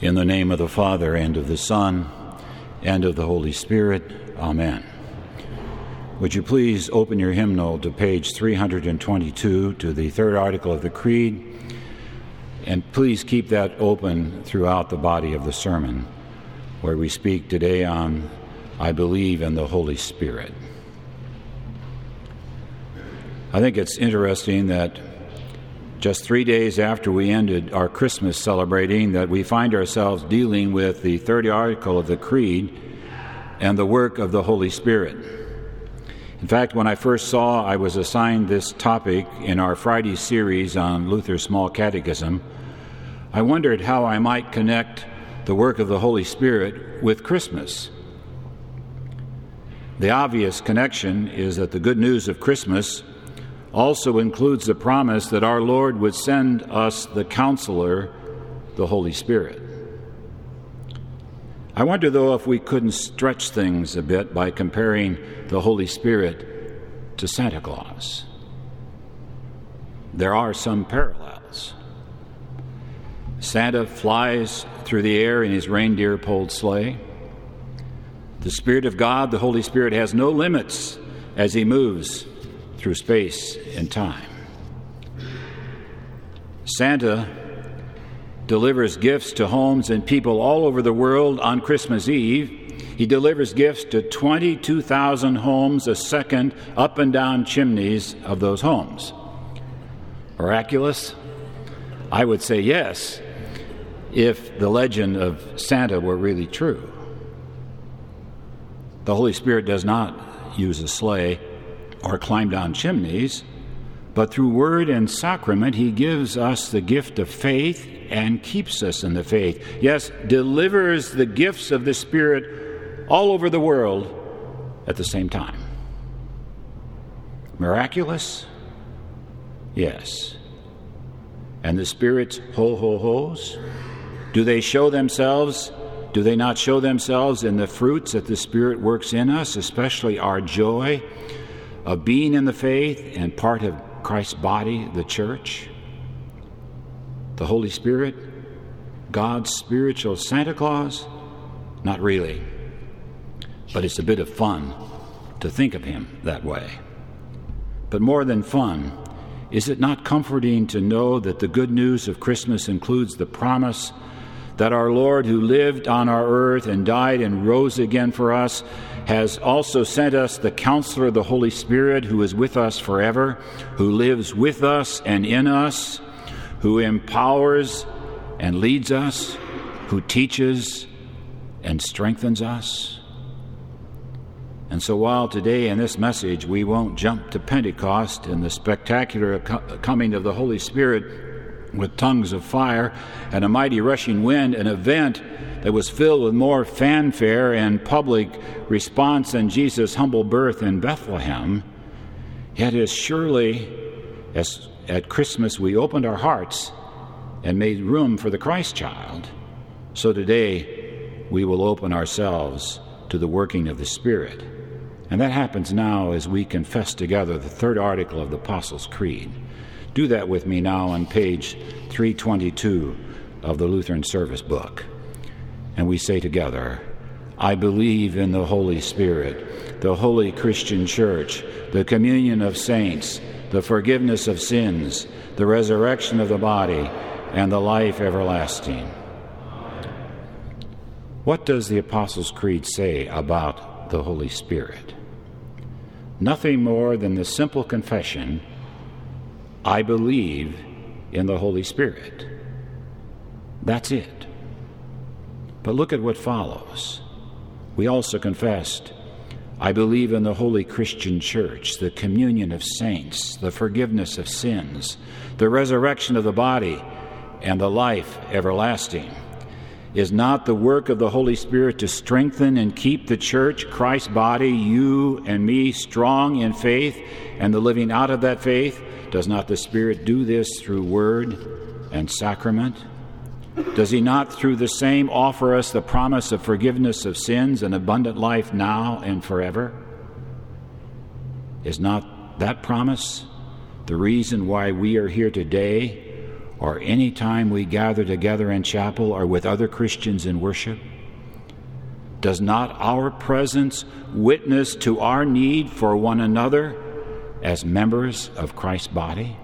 In the name of the Father, and of the Son, and of the Holy Spirit. Amen. Would you please open your hymnal to page 322 to the third article of the Creed, and please keep that open throughout the body of the sermon, where we speak today on I believe in the Holy Spirit. I think it's interesting that just three days after we ended our Christmas celebrating, that we find ourselves dealing with the third article of the Creed and the work of the Holy Spirit. In fact, when I first saw I was assigned this topic in our Friday series on Luther's Small Catechism, I wondered how I might connect the work of the Holy Spirit with Christmas. The obvious connection is that the good news of Christmas also includes the promise that our Lord would send us the counselor, the Holy Spirit. I wonder, though, if we couldn't stretch things a bit by comparing the Holy Spirit to Santa Claus. There are some parallels. Santa flies through the air in his reindeer pulled sleigh. The Spirit of God, the Holy Spirit, has no limits as he moves through space and time. Santa delivers gifts to homes and people all over the world on Christmas Eve. He delivers gifts to 22,000 homes a second up and down chimneys of those homes. Miraculous? I would say yes, if the legend of Santa were really true. The Holy Spirit does not use a sleigh or climb down chimneys, but through word and sacrament, he gives us the gift of faith and keeps us in the faith. Yes, delivers the gifts of the Spirit all over the world at the same time. Miraculous? Yes. And the Spirit's ho ho ho's? Do they show themselves? Do they not show themselves in the fruits that the Spirit works in us, especially our joy? Of being in the faith and part of Christ's body, the church, the Holy Spirit, God's spiritual Santa Claus? Not really. But it's a bit of fun to think of him that way. But more than fun, is it not comforting to know that the good news of Christmas includes the promise that our Lord, who lived on our earth and died and rose again for us, has also sent us the counselor, of the Holy Spirit, who is with us forever, who lives with us and in us, who empowers and leads us, who teaches and strengthens us. And so, while today in this message we won't jump to Pentecost and the spectacular coming of the Holy Spirit with tongues of fire and a mighty rushing wind, an event that was filled with more fanfare and public response than Jesus' humble birth in Bethlehem, yet as surely as at Christmas we opened our hearts and made room for the Christ child, so today we will open ourselves to the working of the Spirit. And that happens now as we confess together the third article of the Apostles' Creed. Do that with me now on page 322 of the Lutheran Service Book and we say together, I believe in the Holy Spirit, the holy Christian church, the communion of saints, the forgiveness of sins, the resurrection of the body, and the life everlasting. What does the Apostles' Creed say about the Holy Spirit? Nothing more than the simple confession I believe in the Holy Spirit. That's it. But look at what follows. We also confessed, I believe in the holy Christian church, the communion of saints, the forgiveness of sins, the resurrection of the body, and the life everlasting. Is not the work of the Holy Spirit to strengthen and keep the church, Christ's body, you and me, strong in faith and the living out of that faith? Does not the Spirit do this through word and sacrament? Does he not, through the same, offer us the promise of forgiveness of sins and abundant life now and forever? Is not that promise the reason why we are here today, or any time we gather together in chapel or with other Christians in worship? Does not our presence witness to our need for one another as members of Christ's body?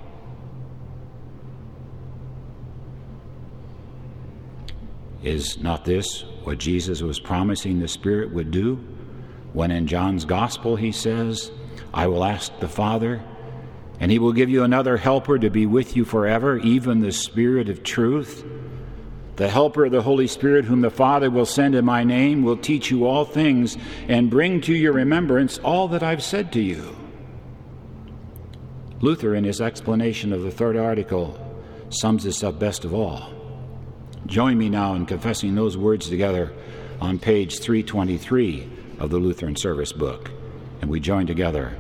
Is not this what Jesus was promising the Spirit would do when in John's Gospel he says, I will ask the Father, and he will give you another helper to be with you forever, even the Spirit of truth? The Helper, of the Holy Spirit, whom the Father will send in my name, will teach you all things and bring to your remembrance all that I've said to you. Luther, in his explanation of the third article, sums this up best of all. Join me now in confessing those words together on page 323 of the Lutheran Service Book. And we join together.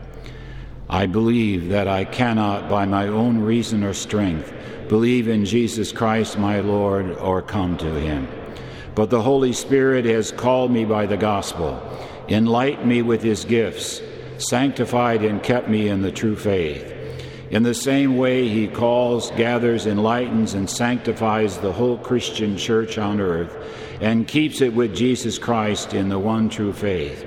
I believe that I cannot, by my own reason or strength, believe in Jesus Christ my Lord or come to him. But the Holy Spirit has called me by the gospel, enlightened me with his gifts, sanctified and kept me in the true faith. In the same way, he calls, gathers, enlightens, and sanctifies the whole Christian church on earth and keeps it with Jesus Christ in the one true faith.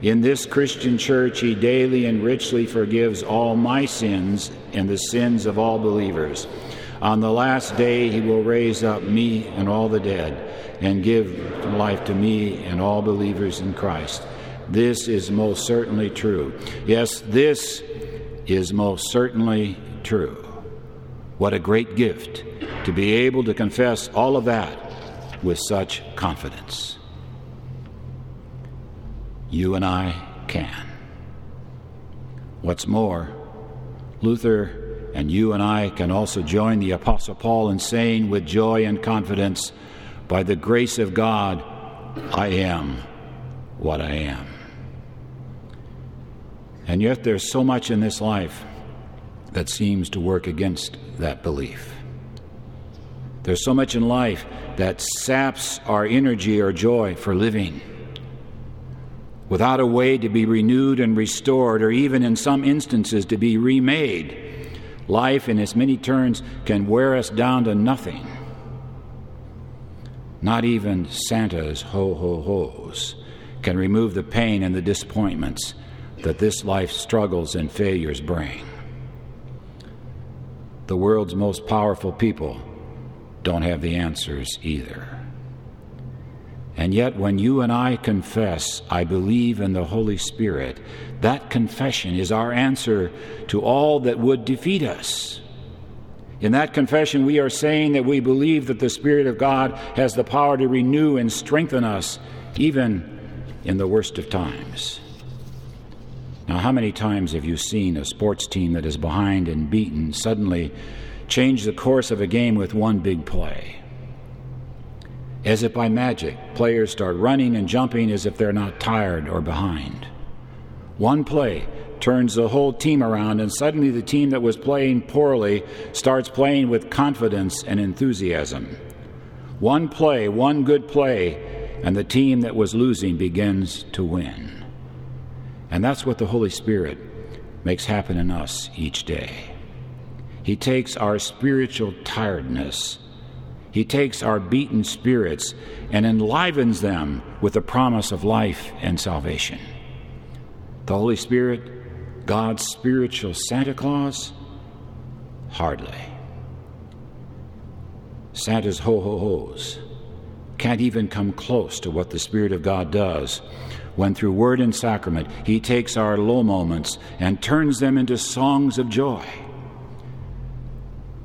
In this Christian church, he daily and richly forgives all my sins and the sins of all believers. On the last day, he will raise up me and all the dead and give life to me and all believers in Christ. This is most certainly true. Yes, this is most certainly true. What a great gift to be able to confess all of that with such confidence. You and I can. What's more, Luther and you and I can also join the Apostle Paul in saying with joy and confidence, By the grace of God, I am what I am. And yet, there's so much in this life that seems to work against that belief. There's so much in life that saps our energy or joy for living. Without a way to be renewed and restored, or even in some instances to be remade, life in its many turns can wear us down to nothing. Not even Santa's ho ho ho's can remove the pain and the disappointments that this life's struggles and failures bring. The world's most powerful people don't have the answers either. And yet, when you and I confess, I believe in the Holy Spirit, that confession is our answer to all that would defeat us. In that confession, we are saying that we believe that the Spirit of God has the power to renew and strengthen us, even in the worst of times. Now, how many times have you seen a sports team that is behind and beaten suddenly change the course of a game with one big play? As if by magic, players start running and jumping as if they're not tired or behind. One play turns the whole team around, and suddenly the team that was playing poorly starts playing with confidence and enthusiasm. One play, one good play, and the team that was losing begins to win. And that's what the Holy Spirit makes happen in us each day. He takes our spiritual tiredness, He takes our beaten spirits, and enlivens them with the promise of life and salvation. The Holy Spirit, God's spiritual Santa Claus? Hardly. Santa's ho ho ho's can't even come close to what the Spirit of God does when through word and sacrament he takes our low moments and turns them into songs of joy.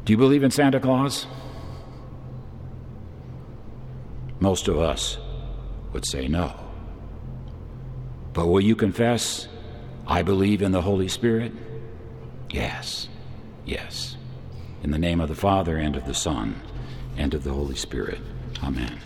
Do you believe in Santa Claus? Most of us would say no. But will you confess, I believe in the Holy Spirit? Yes, yes. In the name of the Father, and of the Son, and of the Holy Spirit. Amen.